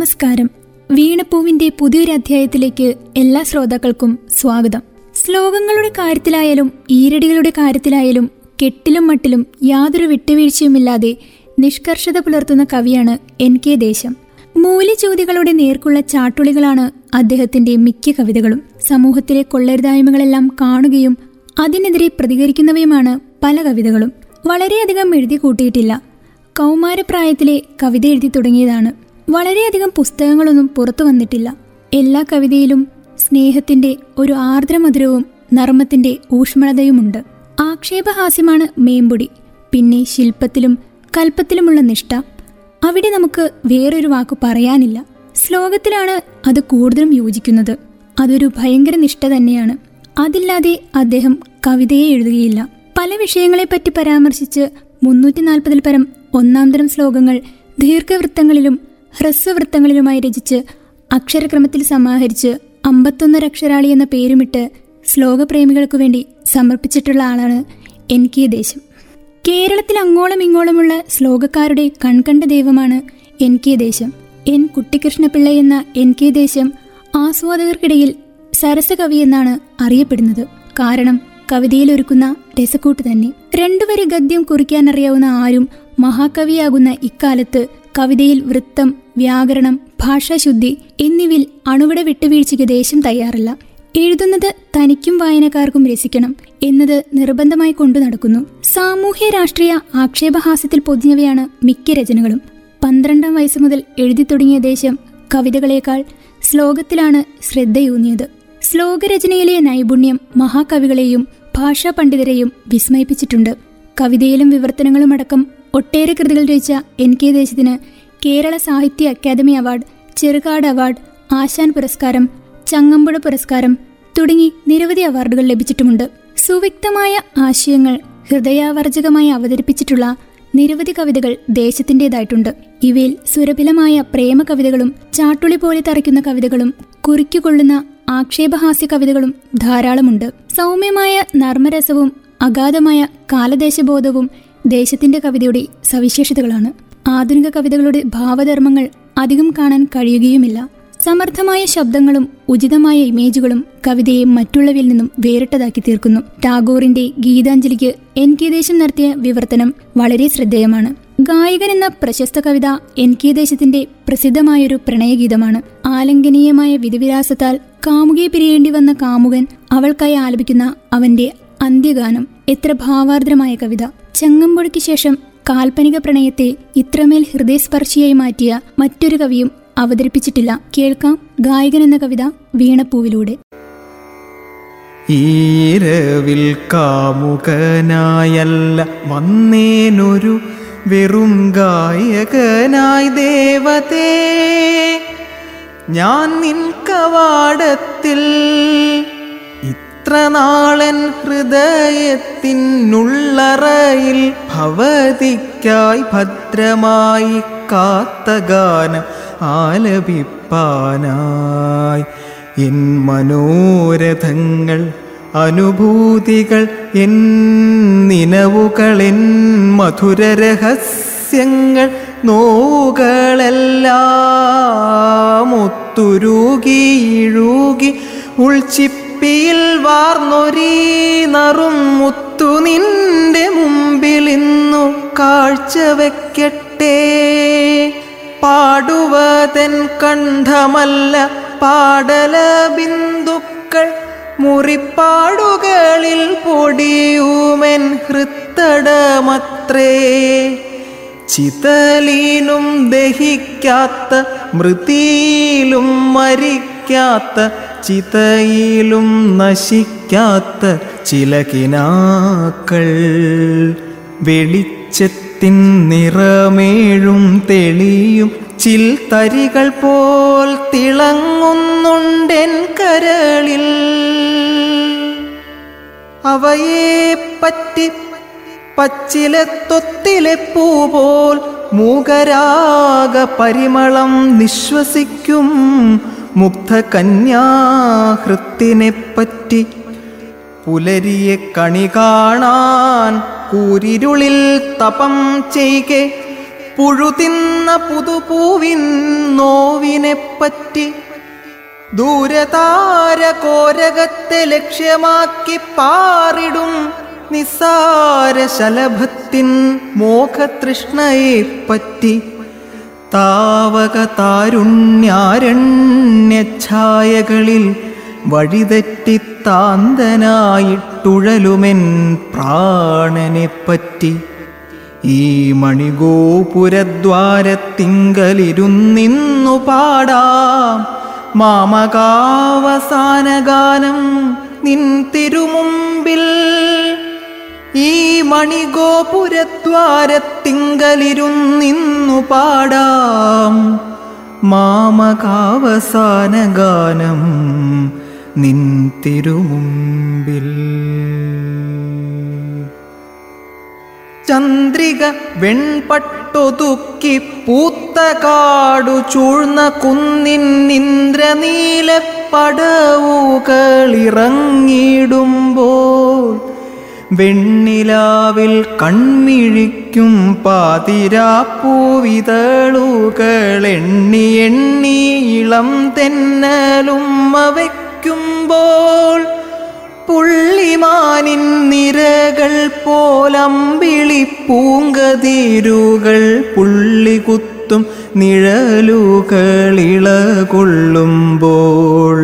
നമസ്കാരം. വീണപ്പൂവിന്റെ പുതിയൊരു അധ്യായത്തിലേക്ക് എല്ലാ ശ്രോതാക്കൾക്കും സ്വാഗതം. ശ്ലോകങ്ങളുടെ കാര്യത്തിലായാലും ഈരടികളുടെ കാര്യത്തിലായാലും കെട്ടിലും മട്ടിലും യാതൊരു വിട്ടുവീഴ്ചയുമില്ലാതെ നിഷ്കർഷത പുലർത്തുന്ന കവിയാണ് എൻ കെ ദേശം. മൂല്യചോദികളുടെ നേർക്കുള്ള ചാട്ടുളികളാണ് അദ്ദേഹത്തിന്റെ മിക്ക കവിതകളും. സമൂഹത്തിലെ കൊള്ളരുതായ്മകളെല്ലാം കാണുകയും അതിനെതിരെ പ്രതികരിക്കുന്നവയുമാണ് പല കവിതകളും. വളരെയധികം എഴുതി കൂട്ടിയിട്ടില്ല. കൗമാരപ്രായത്തിലെ കവിത എഴുതി തുടങ്ങിയതാണ്. വളരെയധികം പുസ്തകങ്ങളൊന്നും പുറത്തു വന്നിട്ടില്ല. എല്ലാ കവിതയിലും സ്നേഹത്തിന്റെ ഒരു ആർദ്രമധുരവും നർമ്മത്തിന്റെ ഊഷ്മളതയുമുണ്ട്. ആക്ഷേപഹാസ്യമാണ് മേമ്പൊടി. പിന്നെ ശില്പത്തിലും കൽപ്പത്തിലുമുള്ള നിഷ്ഠ. അവിടെ നമുക്ക് വേറൊരു വാക്ക് പറയാനില്ല. ശ്ലോകത്തിലാണ് അത് കൂടുതലും യോജിക്കുന്നത്. അതൊരു ഭയങ്കര നിഷ്ഠ തന്നെയാണ്. അതില്ലാതെ അദ്ദേഹം കവിതയെ എഴുതുകയില്ല. പല വിഷയങ്ങളെപ്പറ്റി പരാമർശിച്ച് മുന്നൂറ്റി നാൽപ്പതിൽ പരം ഒന്നാം തരം ശ്ലോകങ്ങൾ ദീർഘവൃത്തങ്ങളിലും ഹ്രസ്വവൃത്തങ്ങളിലുമായി രചിച്ച് അക്ഷരക്രമത്തിൽ സമാഹരിച്ച് അമ്പത്തൊന്നര അക്ഷരാളി എന്ന പേരുമിട്ട് ശ്ലോകപ്രേമികൾക്കു വേണ്ടി സമർപ്പിച്ചിട്ടുള്ള ആളാണ് എൻ കെ ദേശം. കേരളത്തിൽ അങ്ങോളം ഇങ്ങോളമുള്ള ശ്ലോകക്കാരുടെ കൺകണ്ട ദൈവമാണ് N K Desam. N Kuttikrishnapillai എന്ന എൻ കെ ദേശം ആസ്വാദകർക്കിടയിൽ സരസകവി എന്നാണ് അറിയപ്പെടുന്നത്. കാരണം കവിതയിലൊരുക്കുന്ന രസക്കൂട്ട് തന്നെ. രണ്ടുവരെ ഗദ്യം കുറിക്കാൻ അറിയാവുന്ന ആരും മഹാകവിയാകുന്ന ഇക്കാലത്ത് കവിതയിൽ വൃത്തം വ്യാകരണം ഭാഷാശുദ്ധി എന്നിവയിൽ അണുവിടെ വിട്ടുവീഴ്ചയ്ക്ക് ദേശം തയ്യാറല്ല. എഴുതുന്നത് തനിക്കും വായനക്കാർക്കും രസിക്കണം എന്നത് നിർബന്ധമായി കൊണ്ടു നടക്കുന്നു. സാമൂഹ്യ രാഷ്ട്രീയ ആക്ഷേപഹാസ്യത്തിൽ പൊതിഞ്ഞവയാണ് മിക്ക രചനകളും. പന്ത്രണ്ടാം വയസ്സ് മുതൽ എഴുതി തുടങ്ങിയ ദേശം കവിതകളേക്കാൾ ശ്ലോകത്തിലാണ് ശ്രദ്ധയൂന്നിയത്. ശ്ലോകരചനയിലെ നൈപുണ്യം മഹാകവികളെയും ഭാഷാ പണ്ഡിതരെയും വിസ്മയിപ്പിച്ചിട്ടുണ്ട്. കവിതയിലും വിവർത്തനങ്ങളും അടക്കം ഒട്ടേറെ കൃതികൾ രചിച്ച എൻ കെ ദേശത്തിന് കേരള സാഹിത്യ അക്കാദമി അവാർഡ് ചെറുകാട് അവാർഡ് ആശാൻ പുരസ്കാരം ചങ്ങമ്പുഴ പുരസ്കാരം തുടങ്ങി നിരവധി അവാർഡുകൾ ലഭിച്ചിട്ടുമുണ്ട്. സുവ്യക്തമായ ആശയങ്ങൾ ഹൃദയാവർജകമായി അവതരിപ്പിച്ചിട്ടുള്ള നിരവധി കവിതകൾ ദേശത്തിന്റെതായിട്ടുണ്ട്. ഇവയിൽ സുരഭിലമായ പ്രേമ കവിതകളും ചാട്ടുളി പോലെ തറയ്ക്കുന്ന കവിതകളും കുറിക്കുകൊള്ളുന്ന ആക്ഷേപഹാസ്യ കവിതകളും ധാരാളമുണ്ട്. സൗമ്യമായ നർമ്മരസവും അഗാധമായ കാലദേശബോധവും ദേശത്തിന്റെ കവിതയുടെ സവിശേഷതകളാണ്. ആധുനിക കവിതകളുടെ ഭാവധർമ്മങ്ങൾ അധികം കാണാൻ കഴിയുകയുമില്ല. സമർത്ഥമായ ശബ്ദങ്ങളും ഉചിതമായ ഇമേജുകളും കവിതയെ മറ്റുള്ളവയിൽ നിന്നും വേറിട്ടതാക്കി തീർക്കുന്നു. ടാഗോറിന്റെ ഗീതാഞ്ജലിക്ക് എൻ കെ ദേശം നടത്തിയ വിവർത്തനം വളരെ ശ്രദ്ധേയമാണ്. ഗായകൻ എന്ന പ്രശസ്ത കവിത എൻ കെ ദേശത്തിന്റെ പ്രസിദ്ധമായൊരു പ്രണയഗീതമാണ്. ആലംഘനീയമായ വിധിവിലാസത്താൽ കാമുകയെ പിരിയേണ്ടി വന്ന കാമുകൻ അവൾക്കായി ആലപിക്കുന്ന അവന്റെ അന്ത്യഗാനം എത്ര ഭാവാർദ്രമായ കവിത. ചങ്ങമ്പുഴയ്ക്ക് ശേഷം കാൽപ്പനിക പ്രണയത്തെ ഇത്രമേൽ ഹൃദയസ്പർശിയായി മാറ്റിയ മറ്റൊരു കവിയും അവതരിപ്പിച്ചിട്ടില്ല. കേൾക്കാം ഗായകൻ എന്ന കവിത വീണപ്പൂവിലൂടെ. ഈരവിൽ കാമുകനായല്ല വന്നേനൊരു വെറും ഗായകനായി ദേവതേ. ഞാൻ നിൻ കവാടത്തിൽ ഇത്ര നാളൻ ഹൃദയത്തിനുള്ളറയിൽ ഭവതിക്കായി ഭദ്രമായി കാത്ത ഗാനം ആലപിപ്പാനായി. എൻ മനോരഥങ്ങൾ അനുഭൂതികൾ എൻ നിലവുകൾ എൻ മധുര രഹസ്യങ്ങൾ നോവുകളെല്ലാം ഒത്തുരുകി ഇഴുകി ഉൾച്ചിപ്പിയിൽ വാർന്നൊരീ നറും മുത്തു നിന്റെ മുമ്പിൽ ഇന്നു കാഴ്ച വെക്കട്ടെ. പാടുവതൻ കണ്ഠമല്ല പാടല ബിന്ദുക്കൾ മുറിപ്പാടുകളിൽ പൊടിയൂമൻ ഹൃത്തടമത്രേ. ചിതലീനും ദഹിക്കാത്ത മൃതിയിലും മരിക്കാത്ത ചിതയിലും നശിക്കാത്ത ചില കിനാക്കൾ. വെളിച്ചത്തിൻ നിറമേഴും തെളിയും ചിൽ തരികൾ പോൽ തിളങ്ങുന്നുണ്ടെൻ കരളിൽ. അവയെ പറ്റി പച്ചിലെ തൊത്തിലെ പൂ പോൽ മൂകരാഗ പരിമളം നിശ്വസിക്കും മുഗ്ധ കന്യാഹൃത്തിനെ പറ്റി പുലരിയെ കണി കാണാൻ കൂരിരുളിൽ തപം ചെയ്കെ പുഴുതിന്ന പുതുപൂവിൻ നോവിനെപ്പറ്റി ദൂരതാര കോരകത്തെ ലക്ഷ്യമാക്കി പാറിടും നിസാര ശലഭത്തിൻ മോഹതൃഷ്ണയെപ്പറ്റി താവക വഴിതെറ്റിത്താന്തനായിട്ടുഴലുമെൻ വഴിതെറ്റി താന്തനായിട്ടുഴലുമെൻ പ്രാണനെപ്പറ്റി. ഈ മണിഗോപുരദ്വാരത്തിങ്കലിരുന്നിന്നു പാടാം. മാമകാവസാന ഗാനം നിൻ തിരുമുമ്പിൽ. ഈ മണിഗോപുരദ്വാരത്തിങ്കലിരുന്നിന്നു പാടാം. മാമകാവസാന ഗാനം നിൻ തിരുമുമ്പിൽ. ചന്ദ്രിക വെൺപട്ടൊതുക്കി പൂത്ത കാടു ചൂഴ്ന്ന കുന്നിൻ ഇന്ദ്രനീല പടവുകളിറങ്ങിടുമ്പോൾ വെണ്ണിലാവിൽ കൺമിഴിക്കും പാതിരാപ്പൂവിതളുകൾ എണ്ണി ഇളം തെന്നലും വയ്ക്കുമ്പോൾ പുള്ളിമാനിൻ നിരകൾ പോലമ്പിളി പൂങ്കതിരുകൾ പുള്ളികുത്തും നിഴലുകളിളകൊള്ളുമ്പോൾ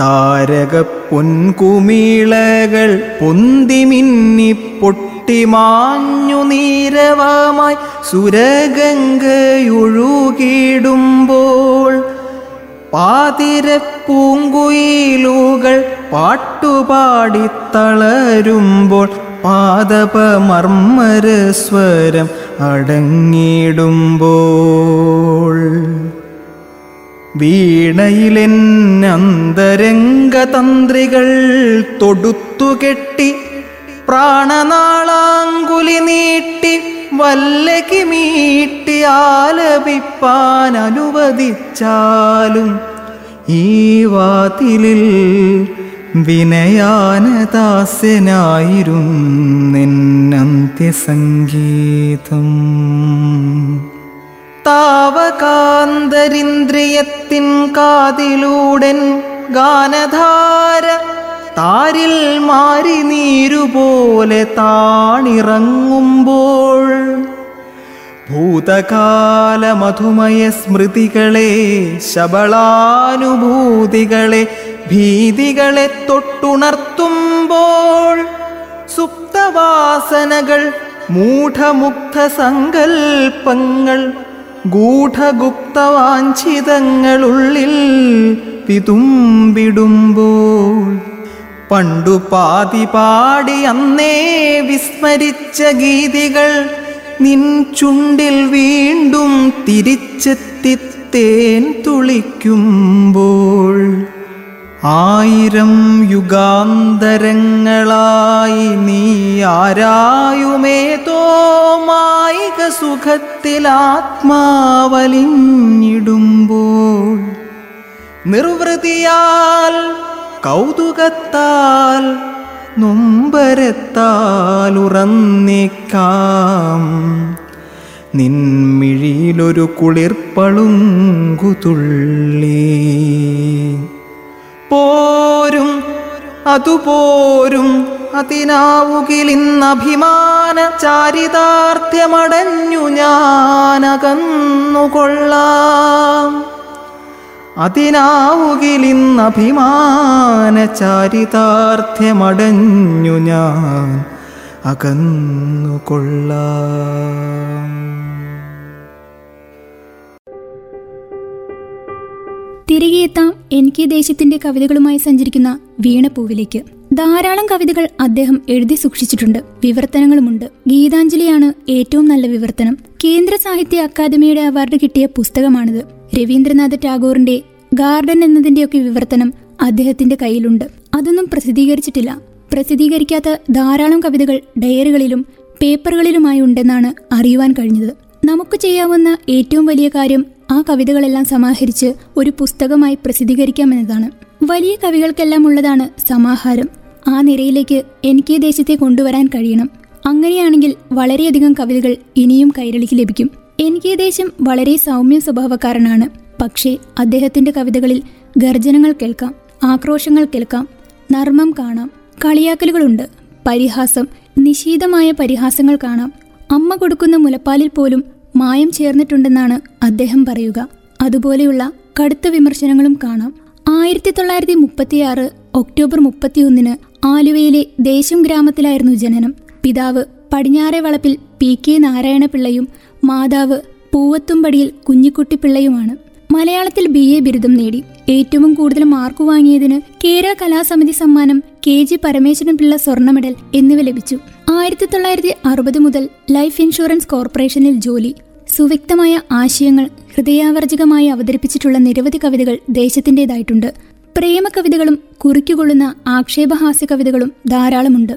താരക പൊൻകുമിളകൾ പൊന്തിമിന്നി പൊട്ടിമാഞ്ഞു നീരവമായി സുരഗംഗയൊഴുകിടുമ്പോൾ പാതിരപ്പൂങ്കുയിലുകൾ പാട്ടുപാടി തളരുമ്പോൾ പാദപമർമ്മരസ്വരം അടങ്ങിടുമ്പോൾ വീണയിലെന്നന്തരംഗതന്ത്രികൾ തൊടുത്തുകെട്ടി പ്രാണനാളാങ്കുലി നീട്ടി വല്ലകി മീട്ടി ആലപിപ്പാൻ അനുവദിച്ചാലും ഈ വാതിലിൽ വിനയാനദാസ്യനായിരുന്നെന്നന്ത്യസംഗീതം താവകാന്തരിന്ദ്രിയത്തിൻ കാതിലൂടൻ ഗാനധാര താരിൽ മാറി നീരുപോലെ താണിറങ്ങുമ്പോൾ ഭൂതകാല മധുമയ സ്മൃതികളെ ശബളാനുഭൂതികളെ ഭീതികളെ തൊട്ടുണർത്തുമ്പോൾ സുപ്തവാസനകൾ മൂഢമുഗ്ധ സങ്കൽപ്പങ്ങൾ ഗൂഢഗുപ്തവാഞ്ചിതങ്ങളുള്ളിൽ വിതുമ്പിടുമ്പോൾ പണ്ടു പാതി പാടി അന്നേ വിസ്മരിച്ച ഗീതികൾ നിൻ ചുണ്ടിൽ വീണ്ടും തിരിച്ചെത്തിത്തേൻ തുളിക്കുമ്പോൾ ആയിരം യുഗാന്തരങ്ങളായി നീ ആരായുമേ? തോമായിക സുഖത്തിൽ ആത്മാവലിഞ്ഞിടുമ്പോൾ നിർവൃതിയാൽ കൗതുകത്താൽ നൊമ്പരത്താൽ ഉറന്നേക്കാം. നിൻമിഴിയിലൊരു കുളിർപ്പളുങ്കുതുള്ളി പോരും അതുപോരും അതിനാവുകിലിന്നഭിമാന ചാരിതാർത്ഥ്യമടഞ്ഞു ഞാനകന്നുകൊള്ളാം. അതിനാവുകിലിന്നഭിമാന ചാരിതാർത്ഥ്യമടഞ്ഞു ഞാൻ അകന്നുകൊള്ളാം. തിരികെ എത്താം എനിക്ക് ദേശത്തിന്റെ കവിതകളുമായി സഞ്ചരിക്കുന്ന വീണപ്പൂവിലേക്ക് ധാരാളം കവിതകൾ അദ്ദേഹം എഴുതി സൂക്ഷിച്ചിട്ടുണ്ട്. വിവർത്തനങ്ങളുമുണ്ട്. ഗീതാഞ്ജലിയാണ് ഏറ്റവും നല്ല വിവർത്തനം. കേന്ദ്ര സാഹിത്യ അക്കാദമിയുടെ അവാർഡ് കിട്ടിയ പുസ്തകമാണിത്. രവീന്ദ്രനാഥ് ടാഗോറിന്റെ ഗാർഡൻ എന്നതിന്റെയൊക്കെ വിവർത്തനം അദ്ദേഹത്തിന്റെ കയ്യിലുണ്ട്. അതൊന്നും പ്രസിദ്ധീകരിച്ചിട്ടില്ല. പ്രസിദ്ധീകരിക്കാത്ത ധാരാളം കവിതകൾ ഡയറികളിലും പേപ്പറുകളിലുമായി ഉണ്ടെന്നാണ് അറിയുവാൻ കഴിഞ്ഞത്. നമുക്ക് ചെയ്യാവുന്ന ഏറ്റവും വലിയ കാര്യം ആ കവിതകളെല്ലാം സമാഹരിച്ച് ഒരു പുസ്തകമായി പ്രസിദ്ധീകരിക്കാമെന്നതാണ്. വലിയ കവികൾക്കെല്ലാം ഉള്ളതാണ് സമാഹാരം. ആ നിരയിലേക്ക് എനിക്ക് ദേശത്തെ കൊണ്ടുവരാൻ കഴിയണം. അങ്ങനെയാണെങ്കിൽ വളരെയധികം കവിതകൾ ഇനിയും കൈരളിക്ക് ലഭിക്കും. എനിക്ക് ദേശം വളരെ സൗമ്യ സ്വഭാവക്കാരനാണ്. പക്ഷേ അദ്ദേഹത്തിന്റെ കവിതകളിൽ ഗർജനങ്ങൾ കേൾക്കാം ആക്രോശങ്ങൾ കേൾക്കാം നർമ്മം കാണാം കളിയാക്കലുകളുണ്ട് പരിഹാസം നിശീതമായ പരിഹാസങ്ങൾ കാണാം. അമ്മ കൊടുക്കുന്ന മുലപ്പാലിൽ പോലും മായം ചേർന്നിട്ടുണ്ടെന്നാണ് അദ്ദേഹം പറയുക. അതുപോലെയുള്ള കടുത്ത വിമർശനങ്ങളും കാണാം. ആയിരത്തി തൊള്ളായിരത്തി മുപ്പത്തിയാറ് ഒക്ടോബർ മുപ്പത്തിയൊന്നിന് ആലുവയിലെ ദേശം ഗ്രാമത്തിലായിരുന്നു ജനനം. പിതാവ് പടിഞ്ഞാറെ വളപ്പിൽ പി കെ നാരായണപിള്ളയും മാതാവ് പൂവത്തുംപടിയിൽ കുഞ്ഞിക്കുട്ടിപ്പിള്ളയുമാണ്. മലയാളത്തിൽ ബി എ ബിരുദം നേടി. ഏറ്റവും കൂടുതൽ മാർക്ക് വാങ്ങിയതിന് കേരള കലാസമിതി സമ്മാനം കെ ജി പരമേശ്വരൻ പിള്ള സ്വർണ മെഡൽ എന്നിവ ലഭിച്ചു. ആയിരത്തി തൊള്ളായിരത്തി അറുപത് മുതൽ ലൈഫ് ഇൻഷുറൻസ് കോർപ്പറേഷനിൽ ജോലി. സുവ്യക്തമായ ആശയങ്ങൾ ഹൃദയാവർജകമായി അവതരിപ്പിച്ചിട്ടുള്ള നിരവധി കവിതകൾ ദേശത്തിന്റെതായിട്ടുണ്ട്. പ്രേമ കവിതകളും കുറിക്കുകൊള്ളുന്ന ആക്ഷേപഹാസ്യ കവിതകളും ധാരാളമുണ്ട്.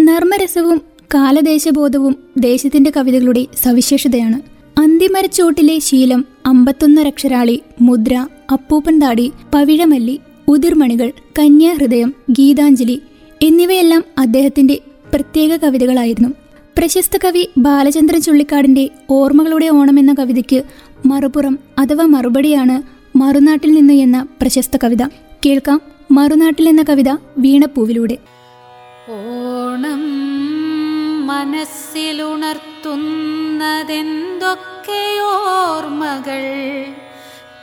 നർമ്മരസവും കാലദേശബോധവും ദേശത്തിന്റെ കവിതകളുടെ സവിശേഷതയാണ്. അന്തിമരച്ചോട്ടിലെ ശീലം അമ്പത്തൊന്നരക്ഷരാളി മുദ്ര അപ്പൂപ്പൻ താടി പവിഴമല്ലി ഉതിർമണികൾ കന്യാഹൃദയം ഗീതാഞ്ജലി എന്നിവയെല്ലാം അദ്ദേഹത്തിന്റെ പ്രത്യേക കവിതകളായിരുന്നു. പ്രശസ്ത കവി ബാലചന്ദ്രൻ ചുള്ളിക്കാടിന്റെ ഓർമ്മകളുടെ ഓണം എന്ന കവിതയ്ക്ക് മറുപുറം അഥവാ മറുപടിയാണ് മറുനാട്ടിൽ നിന്ന് എന്ന പ്രശസ്ത കവിത. കേൾക്കാം മറുനാട്ടിൽ എന്ന കവിത വീണപ്പൂവിലൂടെ. ഓണം മനസ്സിലുണർത്തുന്നതെന്തൊക്കെ ഓർമ്മകൾ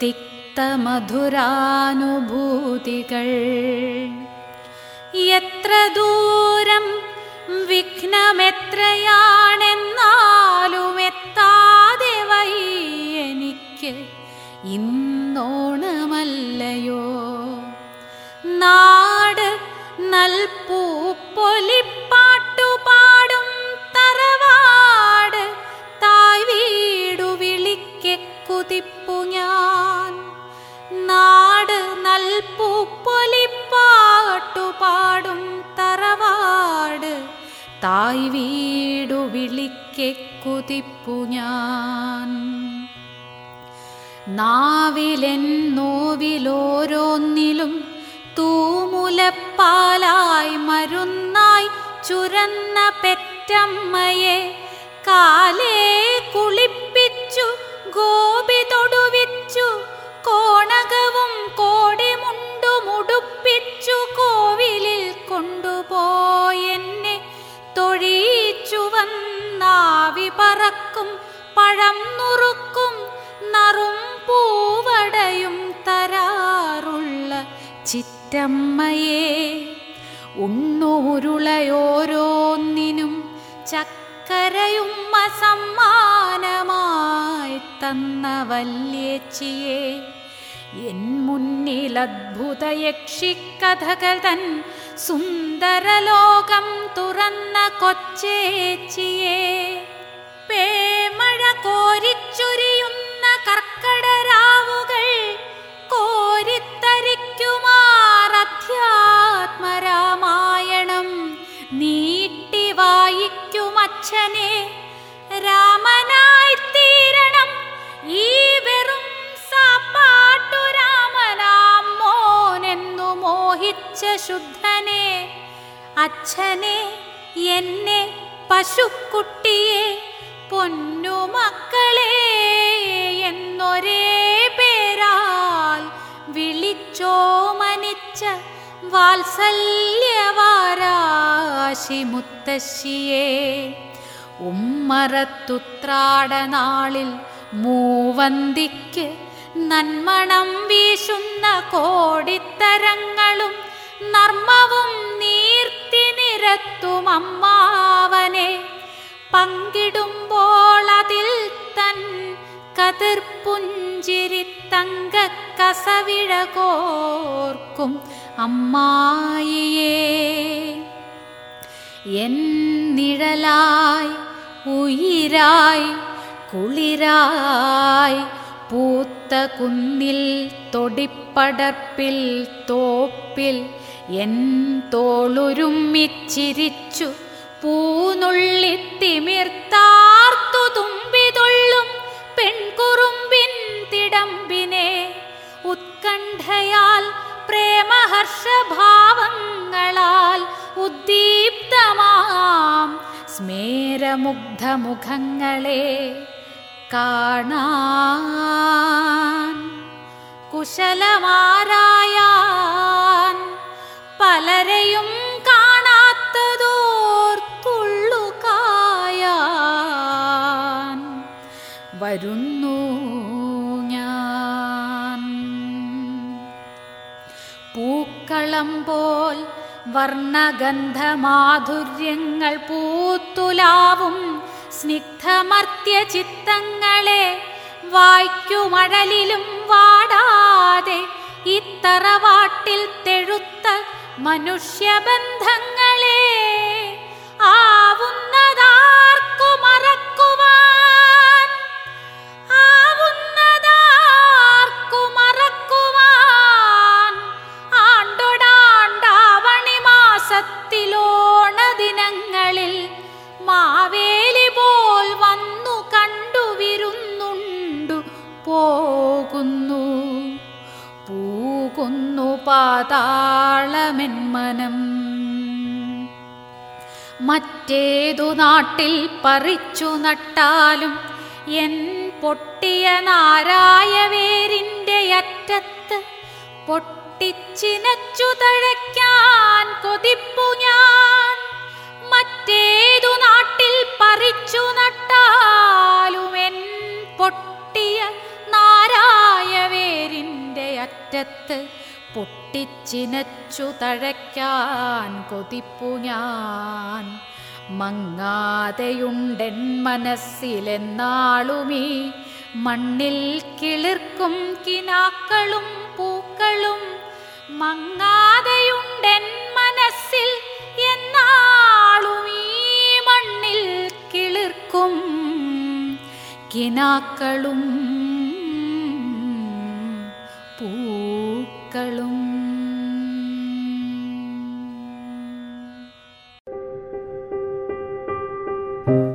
തിക്തമധുരാനുഭൂതികൾ. എത്ര ദൂരം विघ्नमेत्रयाण പഴം നുറുക്കും നറും പൂവടയും തരാറുള്ള ചിറ്റമ്മയെ ഉണ്ണൂരുളയോരോന്നിനും ചക്കരയും അസമ്മാനമായി തന്ന വല്യേച്ചിയെ എൻ മുന്നിൽ അദ്ഭുത യക്ഷിക്കഥകൾ തൻ സുന്ദരലോകം തുറന്ന കൊച്ചേച്ചിയെ. കോരിച്ചൊരിയുന്ന കർക്കടരാവുകൾ കോരിത്തരിക്കുമാറധ്യാത്മരാമായണം നീട്ടി വായിക്കുമച്ഛനെ രാമനായി തീരണം ഈ വെറും സാപ്പാട്ടു രാമനാം മോനെന്നു മോഹിച്ച ശുദ്ധനെ. അച്ഛനെ എന്നെ പശുക്കുട്ടിയെ പൊന്നുമക്കളെ എന്നൊരേ പേരാൽ വിളിച്ചോമനിച്ച വാത്സല്യവാരാശി മുത്തശ്ശിയെ. ഉമ്മറത്തുത്രാടനാളിൽ മൂവന്തിക്ക് നന്മണം വീശുന്ന കോടിത്തരങ്ങളും നർമ്മവും നീർത്തി നിരത്തും അമ്മാവനെ. പങ്കിടുമ്പോൾ അതിൽ തൻ കതിർപുഞ്ചിരി തങ്ക കസവിഴകോർക്കും അമ്മായിയേ എൻ നിഴലായി ഉയിരായി കുളിരായി പൂത്ത കുന്നിൽ തൊടിപ്പടർപ്പിൽ തോപ്പിൽ എൻ തോളുരുമ്മിച്ചിരിച്ചു പൂനുള്ളിത്തിമിർത്താർത്തു തുമ്പിതൊള്ളും പെൺകുറുമ്പിൻ തിടമ്പിനെ ഉത്കണ്ഠയാൽ പ്രേമഹർഷഭാവങ്ങളാൽ ഉദ്ദീപ്തമാം സ്മേരമുഗ്ധമുഖങ്ങളെ കാണാൻ കുശലമാരായാൻ പലരെയും പൂക്കളം പോൽ വർണഗന്ധമാധുര്യങ്ങൾ പൂത്തുലാവും. സ്നിഗ്ധമർത്യ ചിത്തങ്ങളെ വായ്ക്കുമഴലിലും വാടാതെ ഇത്തറവാട്ടിൽ തെഴുത്ത മനുഷ്യബന്ധങ്ങളെ ആവുന്നതാർക്കു മാവേലി പോൽ വന്നു കണ്ടു വിരുന്നുണ്ടു പോകുന്നു. പൂകുന്നു പാതാളമെന്മനം മറ്റേതു നാട്ടിൽ പറിച്ചു നട്ടാലും എൻ പൊട്ടിയ നാരായവേരിന്റെ അറ്റത്ത് പൊട്ടിച്ചിനച്ചു തഴയ്ക്കാൻ കൊതിപ്പു ഞാൻ. മറ്റേതു നാട്ടിൽ പറിച്ചു നട്ടാലും എൻ പൊട്ടിയ നാരായവേരിന്റെ അറ്റത്ത് പൊട്ടിച്ചിനച്ചു തഴയ്ക്കാൻ കൊതിപ്പു ഞാൻ. മങ്ങാതെയുണ്ടെൻ മനസ്സിലെന്നാളുമീ മണ്ണിൽ കിളിർക്കും കിനാക്കളും പൂക്കളും. മങ്ങാതെയുണ്ടെൻ മനസ്സിൽ കിളിർക്കും കിനാക്കളും പൂക്കളും.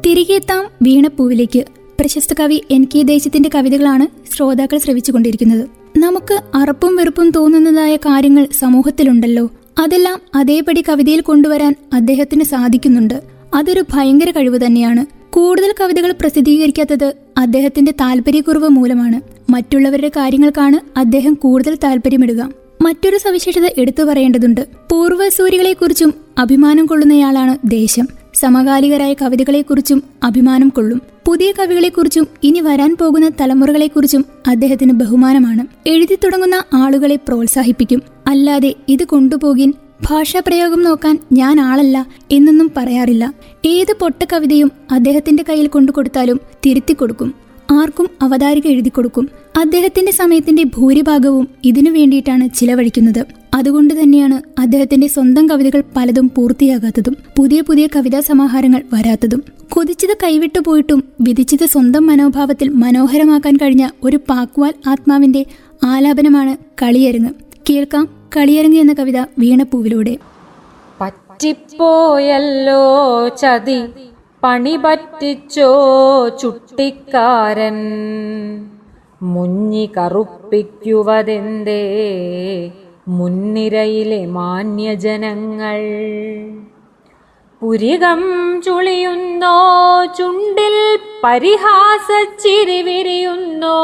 തിരികെത്താം വീണപ്പൂവിലേക്ക്. പ്രശസ്ത കവി എൻ കെ ദേശത്തിന്റെ കവിതകളാണ് ശ്രോതാക്കൾ ശ്രവിച്ചുകൊണ്ടിരിക്കുന്നത്. നമുക്ക് അറപ്പും വെറുപ്പും തോന്നുന്നതായ കാര്യങ്ങൾ സമൂഹത്തിലുണ്ടല്ലോ. അതെല്ലാം അതേപടി കവിതയിൽ കൊണ്ടുവരാൻ അദ്ദേഹത്തിന് സാധിക്കുന്നുണ്ട്. അതൊരു ഭയങ്കര കഴിവ് തന്നെയാണ്. കൂടുതൽ കവിതകൾ പ്രസിദ്ധീകരിക്കാത്തത് അദ്ദേഹത്തിന്റെ താല്പര്യക്കുറവ് മൂലമാണ്. മറ്റുള്ളവരുടെ കാര്യങ്ങൾക്കാണ് അദ്ദേഹം കൂടുതൽ താല്പര്യമിടുക. മറ്റൊരു സവിശേഷത എടുത്തു പറയേണ്ടതുണ്ട്. പൂർവസൂരികളെക്കുറിച്ചും അഭിമാനം കൊള്ളുന്നയാളാണ് ദേശം. സമകാലികരായ കവിതകളെക്കുറിച്ചും അഭിമാനം കൊള്ളും. പുതിയ കവികളെക്കുറിച്ചും ഇനി വരാൻ പോകുന്ന തലമുറകളെക്കുറിച്ചും അദ്ദേഹത്തിന് ബഹുമാനമാണ്. എഴുതി തുടങ്ങുന്ന ആളുകളെ പ്രോത്സാഹിപ്പിക്കും. അല്ലാതെ ഇത് കൊണ്ടുപോകിൻ ഭാഷാപ്രയോഗം നോക്കാൻ ഞാൻ ആളല്ല എന്നൊന്നും പറയാറില്ല. ഏത് പൊട്ട കവിതയും അദ്ദേഹത്തിന്റെ കയ്യിൽ കൊണ്ടു കൊടുത്താലും തിരുത്തി കൊടുക്കും. ആർക്കും അവതാരിക എഴുതി കൊടുക്കും. അദ്ദേഹത്തിന്റെ സമയത്തിന്റെ ഭൂരിഭാഗവും ഇതിനു വേണ്ടിയിട്ടാണ് ചിലവഴിക്കുന്നത്. അതുകൊണ്ട് തന്നെയാണ് അദ്ദേഹത്തിന്റെ സ്വന്തം കവിതകൾ പലതും പൂർത്തിയാകാത്തതും പുതിയ പുതിയ കവിതാ സമാഹാരങ്ങൾ വരാത്തതും. കൊതിച്ചത് കൈവിട്ടു പോയിട്ടും വിധിച്ചത് സ്വന്തം മനോഭാവത്തിൽ മനോഹരമാക്കാൻ കഴിഞ്ഞ ഒരു പാക്വാൽ ആത്മാവിന്റെ ആലാപനമാണ് കളിയരങ്ങ്. കേൾക്കാം. കളിയരങ്ങ് എന്ന കവിത വീണപ്പൂവിലൂടെ. പറ്റിപ്പോയല്ലോ ചതി പണി പറ്റിച്ചോ ചുട്ടിക്കാരൻ. മുഞ്ഞി കറുപ്പിക്കുവതെന്തേ മുൻനിരയിലെ മാന്യജനങ്ങൾ. പുരികം ചുളിയുന്നോ ചുണ്ടിൽ പരിഹാസച്ചിരി വിരിയുന്നോ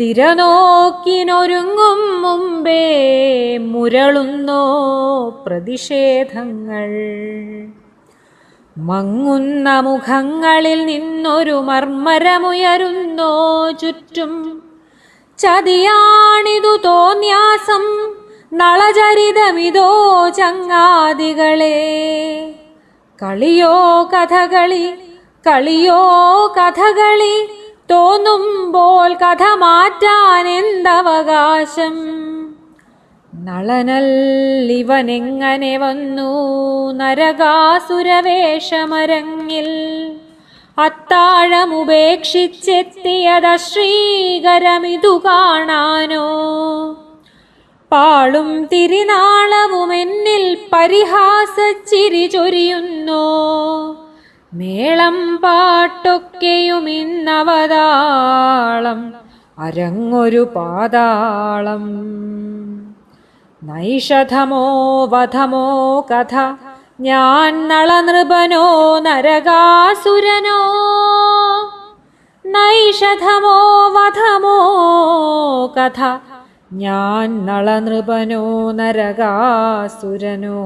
തിരനോക്കിനൊരുങ്ങും മുമ്പേ മുരളുന്നോ പ്രതിഷേധങ്ങൾ. മങ്ങുന്ന മുഖങ്ങളിൽ നിന്നൊരു മർമ്മരമുയരുന്നോ ചുറ്റും. ചതിയാണിതു തോന്യാസം നളചരിതമിതോ ചങ്ങാതികളെ. കളിയോ കഥകളി കളിയോ കഥകളി തോന്നുമ്പോൾ കഥ മാറ്റാൻ എന്തവകാശം? നളനല്ലിവനെങ്ങനെ വന്നു? നരകാസുരവേഷമരങ്ങിൽ അത്താഴമുപേക്ഷിച്ചെത്തിയത ശ്രീകരമിതു കാണാനോ? പാളും തിരിനാളവും എന്നിൽ പരിഹാസച്ചിരി ചൊരിയുന്നോ? മേളം പാട്ടൊക്കെയും ഇന്നവതാളം അരങ്ങൊരു പാതാളം. നൈഷധമോ വധമോ കഥ ഞാൻ നളനൃപനോ നരകാസുരനോ? നൈഷധമോ വധമോ കഥ ഞാൻ നളനൃപനോ നരകാസുരനോ?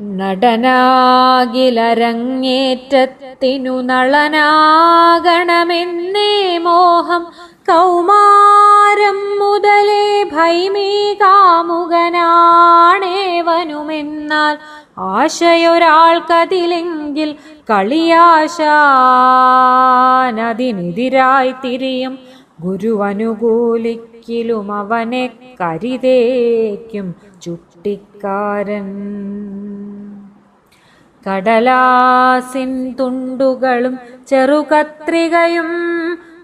നടനാകിലരങ്ങേറ്റത്തിനു നളനാകണമെന്നേ മോഹം. കൗമാരം മുതലേ ഭൈമീ കാമുകനാണേവനുമെന്നാൽ ആശയൊരാൾക്കതിലെങ്കിൽ കളിയാശാനതിനെതിരായി തിരിയും. ഗുരുവനുകൂലിക്കിലും അവനെ കരിതേക്കും ചുട്ടിക്കാരൻ. കടലാസിൻ തുണ്ടുകളും ചെറുകത്രികയും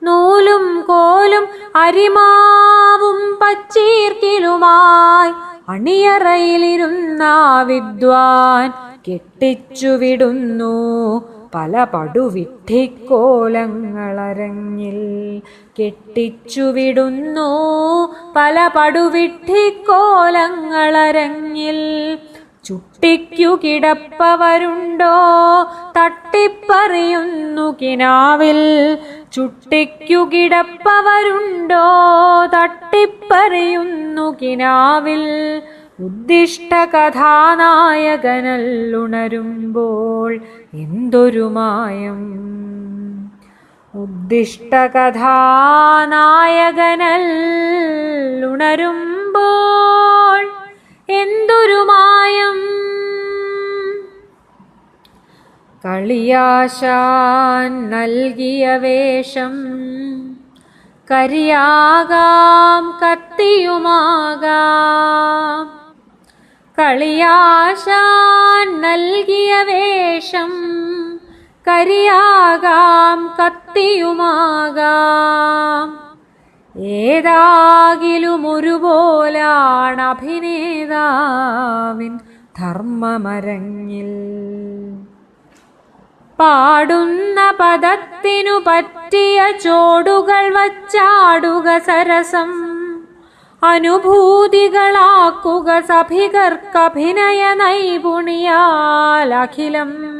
നൂലും കോലും അരിമാവും പച്ചീർക്കിലുമായി അണിയറയിലിരുന്ന വിദ്വാൻ കെട്ടിച്ചുവിടുന്നു. പല പടുവിട്ടിക്കോലങ്ങളരങ്ങിൽ കെട്ടിച്ചുവിടുന്നു. പല പടുവിഡ്ഢിക്കോലങ്ങളരങ്ങിൽ ചുട്ടിക്കു കിടപ്പവരുണ്ടോ? തട്ടിപ്പറിയുന്നു കിനാവിൽ. ചുട്ടിക്കു കിടപ്പവരുണ്ടോ? തട്ടിപ്പറിയുന്നു കിനാവിൽ. ഉദ്ദിഷ്ട കഥാനായകനല്ലുണരുമ്പോൾ എന്തൊരു മായം. ഉദ്ദിഷ്ട കഥാനായകനല്ലുണരുമ്പോൾ എന്തൊരു മായം. കളിയാശാൻ നൽകിയ വേഷം കരിയാകാം കത്തിയുമാകാം. കളിയാശാൻ നൽകിയ വേഷം കരിയാകാം കത്തിയുമാകാം. ഏതാകിലും ഒരുപോലാണ് അഭിനേതാവിൻ ധർമ്മമരങ്ങിൽ. പാടുന്ന പദത്തിനു പറ്റിയ ചോടുകൾ വച്ചാടുക സരസം. അനുഭൂതികളാക്കുക സഭികർക്കഭിനയ നൈപുണിയാൽ അഖിലം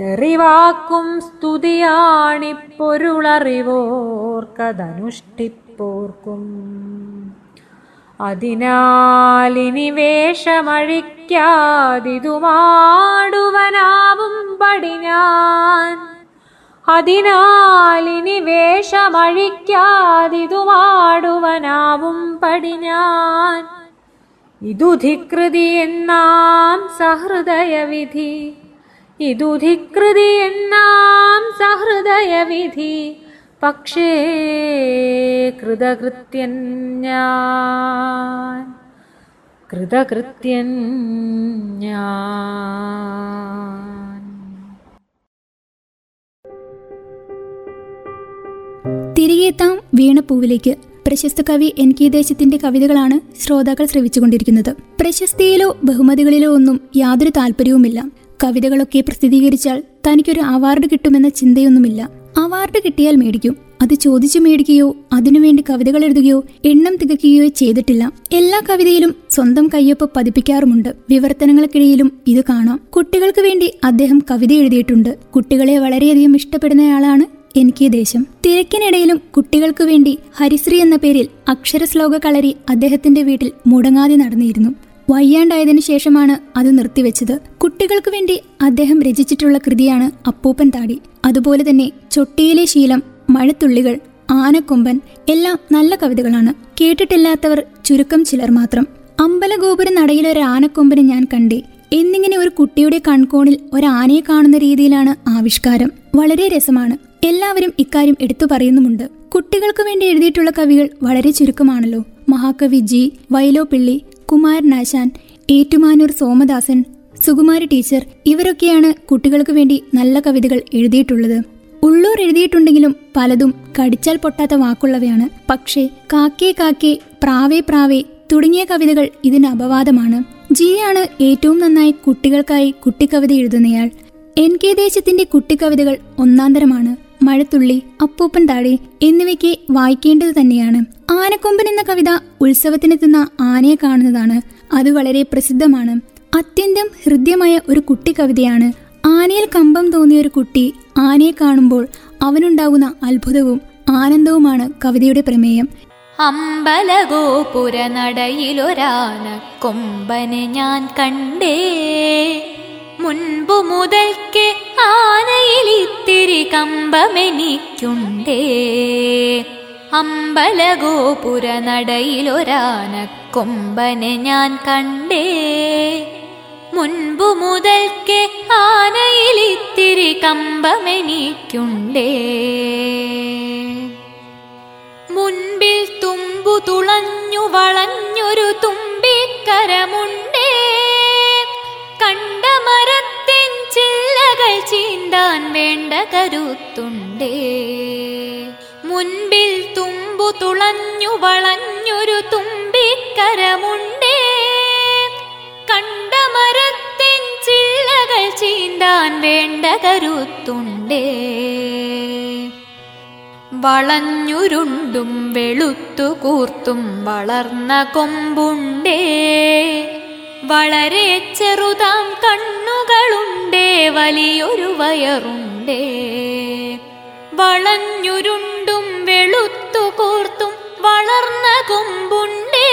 തെറിവാക്കും സ്തുതിയാണിപ്പൊരുളറിവോർക്കതനുഷ്ഠിപ്പോർക്കും അതിനാലിനി വേഷമഴിക്കാതിതുമാടുവനാവും പടിഞ്ഞാൻ. അതിനാലിനി വേഷമഴിക്കാതിതുമാടുവനാവും പടിഞ്ഞാൻ. ഇതുധികൃതി എന്നാം സഹൃദയവിധി. ഇതുധികൃതി എന്നാം സഹൃദയവിധി. പക്ഷേ കൃതകൃത്യൻ ഞാൻ കൃതകൃത്യൻ ഞാൻ. തിരികെത്താം വീണപ്പൂവിലേക്ക്. പ്രശസ്ത കവി എൻ കെ ദേശത്തിന്റെ കവിതകളാണ് ശ്രോതാക്കൾ ശ്രവിച്ചുകൊണ്ടിരിക്കുന്നത്. പ്രശസ്തിയിലോ ബഹുമതികളിലോ ഒന്നും യാതൊരു താല്പര്യവുമില്ല. കവിതകളൊക്കെ പ്രസിദ്ധീകരിച്ചാൽ തനിക്കൊരു അവാർഡ് കിട്ടുമെന്ന ചിന്തയൊന്നുമില്ല. അവാർഡ് കിട്ടിയാൽ മേടിക്കും. അത് ചോദിച്ചു മേടിക്കുകയോ അതിനുവേണ്ടി കവിതകൾ എഴുതുകയോ എണ്ണം തികയ്ക്കുകയോ ചെയ്തിട്ടില്ല. എല്ലാ കവിതയിലും സ്വന്തം കയ്യൊപ്പ് പതിപ്പിക്കാറുമുണ്ട്. വിവർത്തനങ്ങൾക്കിടയിലും ഇത് കാണാം. കുട്ടികൾക്ക് വേണ്ടി അദ്ദേഹം കവിത എഴുതിയിട്ടുണ്ട്. കുട്ടികളെ വളരെയധികം ഇഷ്ടപ്പെടുന്നയാളാണ് എനിക്ക് ദേശം. തിരക്കിനിടയിലും കുട്ടികൾക്കു വേണ്ടി ഹരിശ്രീ എന്ന പേരിൽ അക്ഷരശ്ലോക കളരി അദ്ദേഹത്തിന്റെ വീട്ടിൽ മുടങ്ങാതെ നടന്നിരുന്നു. വയ്യാണ്ടായതിനു ശേഷമാണ് അത് നിർത്തിവെച്ചത്. കുട്ടികൾക്ക് വേണ്ടി അദ്ദേഹം രചിച്ചിട്ടുള്ള കൃതിയാണ് അപ്പൂപ്പൻ താടി. അതുപോലെ തന്നെ ചൊട്ടിയിലെ ശീലം മഴത്തുള്ളികൾ ആനക്കൊമ്പൻ എല്ലാം നല്ല കവിതകളാണ്. കേട്ടിട്ടില്ലാത്തവർ ചുരുക്കം ചിലർ മാത്രം. അമ്പലഗോപുര നടയിൽ ഒരു ആനക്കൊമ്പനെ ഞാൻ കണ്ടേ. എന്നിങ്ങനെ ഒരു കുട്ടിയുടെ കൺകോണിൽ ഒരു ആനയെ കാണുന്ന രീതിയിലാണ് ആവിഷ്കാരം. വളരെ രസമാണ്. എല്ലാവരും ഇക്കാര്യം എടുത്തു പറയുന്നുമുണ്ട്. കുട്ടികൾക്ക് വേണ്ടി എഴുതിയിട്ടുള്ള കവികൾ വളരെ ചുരുക്കമാണല്ലോ. മഹാകവി ജി വൈലോപ്പിള്ളി കുമാരനാശാൻ ഏറ്റുമാനൂർ സോമദാസൻ സുകുമാരി ടീച്ചർ ഇവരൊക്കെയാണ് കുട്ടികൾക്ക് വേണ്ടി നല്ല കവിതകൾ എഴുതിയിട്ടുള്ളത്. ഉള്ളൂർ എഴുതിയിട്ടുണ്ടെങ്കിലും പലതും കടിച്ചാൽ പൊട്ടാത്ത വാക്കുള്ളവയാണ്. പക്ഷേ കാക്കേ കാക്കേ പ്രാവേ പ്രാവേ തുടങ്ങിയ കവിതകൾ ഇതിന് അപവാദമാണ്. ജിയാണ് ഏറ്റവും നന്നായി കുട്ടികൾക്കായി കുട്ടിക്കവിത എഴുതുന്നയാൾ. എൻ കെ ദേശത്തിന്റെ കുട്ടിക്കവിതകൾ ഒന്നാന്തരമാണ്. മഴത്തുള്ളി അപ്പൂപ്പൻ താഴെ എന്നിവയ്ക്ക് വായിക്കേണ്ടത് തന്നെയാണ്. ആനക്കൊമ്പൻ എന്ന കവിത ഉത്സവത്തിനെത്തുന്ന ആനയെ കാണുന്നതാണ്. അത് വളരെ പ്രസിദ്ധമാണ്. അത്യന്തം ഹൃദ്യമായ ഒരു കുട്ടി കവിതയാണ്. ആനയിൽ കമ്പം തോന്നിയ ഒരു കുട്ടി ആനയെ കാണുമ്പോൾ അവനുണ്ടാകുന്ന അത്ഭുതവും ആനന്ദവുമാണ് കവിതയുടെ പ്രമേയം. അമ്പലഗോപുര നടയിലൊരാന ഞാൻ കണ്ടേ. മുൻപു മുതൽക്ക് ആനയിൽ ഇത്തിരി കമ്പമെനിക്കുണ്ടേ. അമ്പലഗോപുര നടയിലൊരാന കൊമ്പനെ ഞാൻ കണ്ടേ. മുൻപു മുതൽക്കേ ആനയിലിത്തിരി കമ്പമെനിക്കുണ്ടേ. മുൻപിൽ തുമ്പു തുളഞ്ഞു വളഞ്ഞൊരു തുമ്പിക്കരമുണ്ടേ. ചില്ലകൾ ചീന്താൻ വേണ്ട കരുത്തുണ്ടേ. മുൻപിൽ തുമ്പു തുളഞ്ഞു വളഞ്ഞൊരു തുമ്പിക്കരമുണ്ടേ. കണ്ട മരത്തിൻ ചില്ലകൾ ചീന്താൻ വേണ്ട കരുത്തുണ്ടേ. വളഞ്ഞുരുണ്ടും വെളുത്തു കൂർത്തും വളർന്ന കൊമ്പുണ്ടേ. വളരെ ചെറുതാം കണ്ണുകളുണ്ടേ വലിയൊരു വയറുണ്ടേ. വളഞ്ഞുരുണ്ടും വെളുത്തു കോർത്തും വളർന്ന കൊമ്പുണ്ടേ.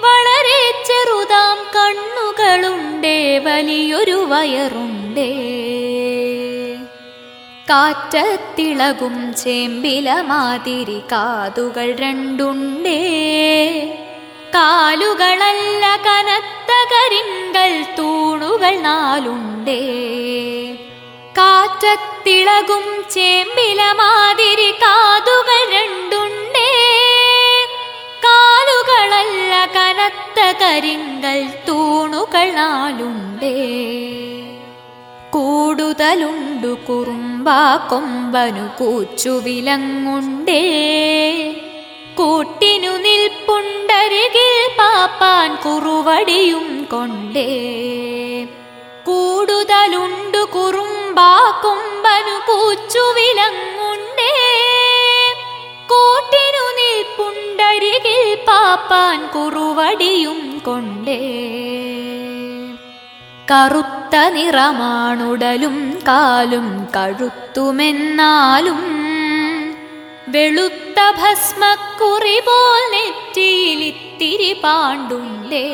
വളരെ ചെറുതാം കണ്ണുകളുണ്ടേ വലിയൊരു വയറുണ്ടേ. കാറ്റത്തിളകും ചേമ്പില മാതിരി കാതുകൾ രണ്ടുണ്ടേ. കാലുകളല്ല കനത്ത കരിങ്കൽ തൂണുകൾ നാലുണ്ടേ. കാറ്റത്തിളകും ചേമ്പില മാതിരി കാതുകൾ രണ്ടുണ്ടേ. കാലുകളല്ല കനത്ത കരിങ്കൽ തൂണുകൾ നാലുണ്ടേ. കൂടുതലുണ്ടു കുറുമ്പാ കൊമ്പനു കൂച്ചുവിലങ്ങുണ്ടേ കൂട്ടിനു നിൽപ്പുണ്ടരികിൽ പാപ്പാൻ കുറുവടിയും കൊണ്ടേ. കൂടുതലുണ്ടു കുറുമ്പാ കുമ്പനു കൂച്ചുവിലങ്ങുണ്ടേ കൂട്ടിനു നിൽപ്പുണ്ടരികിൽ പാപ്പാൻ കുറുവടിയും കൊണ്ടേ. കറുത്ത നിറമാണുടലും കാലും കഴുത്തുമെന്നാലും വെളുത്ത ഭസ്മക്കുറി പോൽ നെറ്റിയിലിത്തിരി പാണ്ടുണ്ടേ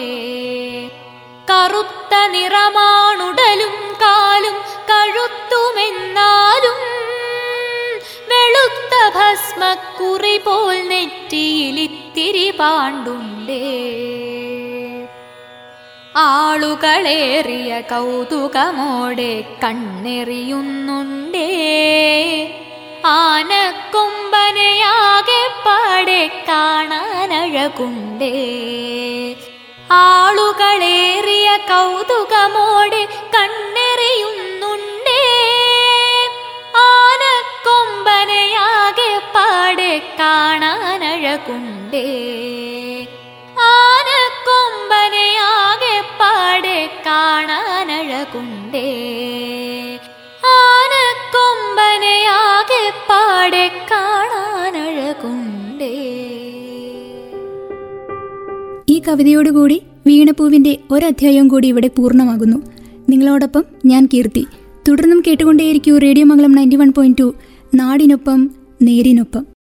കറുത്ത നിറമാണുടലും കാലും കഴുത്തുമെന്നാലും വെളുത്ത ഭസ്മക്കുറി പോൽ നെറ്റിയിലിത്തിരി പാണ്ടുണ്ടേ ആളുകളേറിയ കൗതുകമോടെ കണ്ണെറിയുന്നുണ്ടേ? ആനക്കൊമ്പനയാകെ പാടെ കാണാനഴകുണ്ടേ. ആളുകളേറിയ കൗതുകമോടെ കണ്ണെറിയുന്നുണ്ടേ. ആനക്കൊമ്പനയാകെ പാടെ കാണാനഴകുണ്ടേ. ആനക്കൊമ്പനയാകെ പാടെ കാണാനഴകുണ്ടേ. ആനക്കൊമ്പനയാകെ പാടെ കാണാനഴകുണ്ടേ. ഈ കവിതയോടുകൂടി വീണപ്പൂവിന്റെ ഒരധ്യായം കൂടി ഇവിടെ പൂർണമാകുന്നു. നിങ്ങളോടൊപ്പം ഞാൻ കീർത്തി. തുടർന്നും കേട്ടുകൊണ്ടേയിരിക്കൂ radio Mangalam ninety one point two നാടിനൊപ്പം നേരിനൊപ്പം.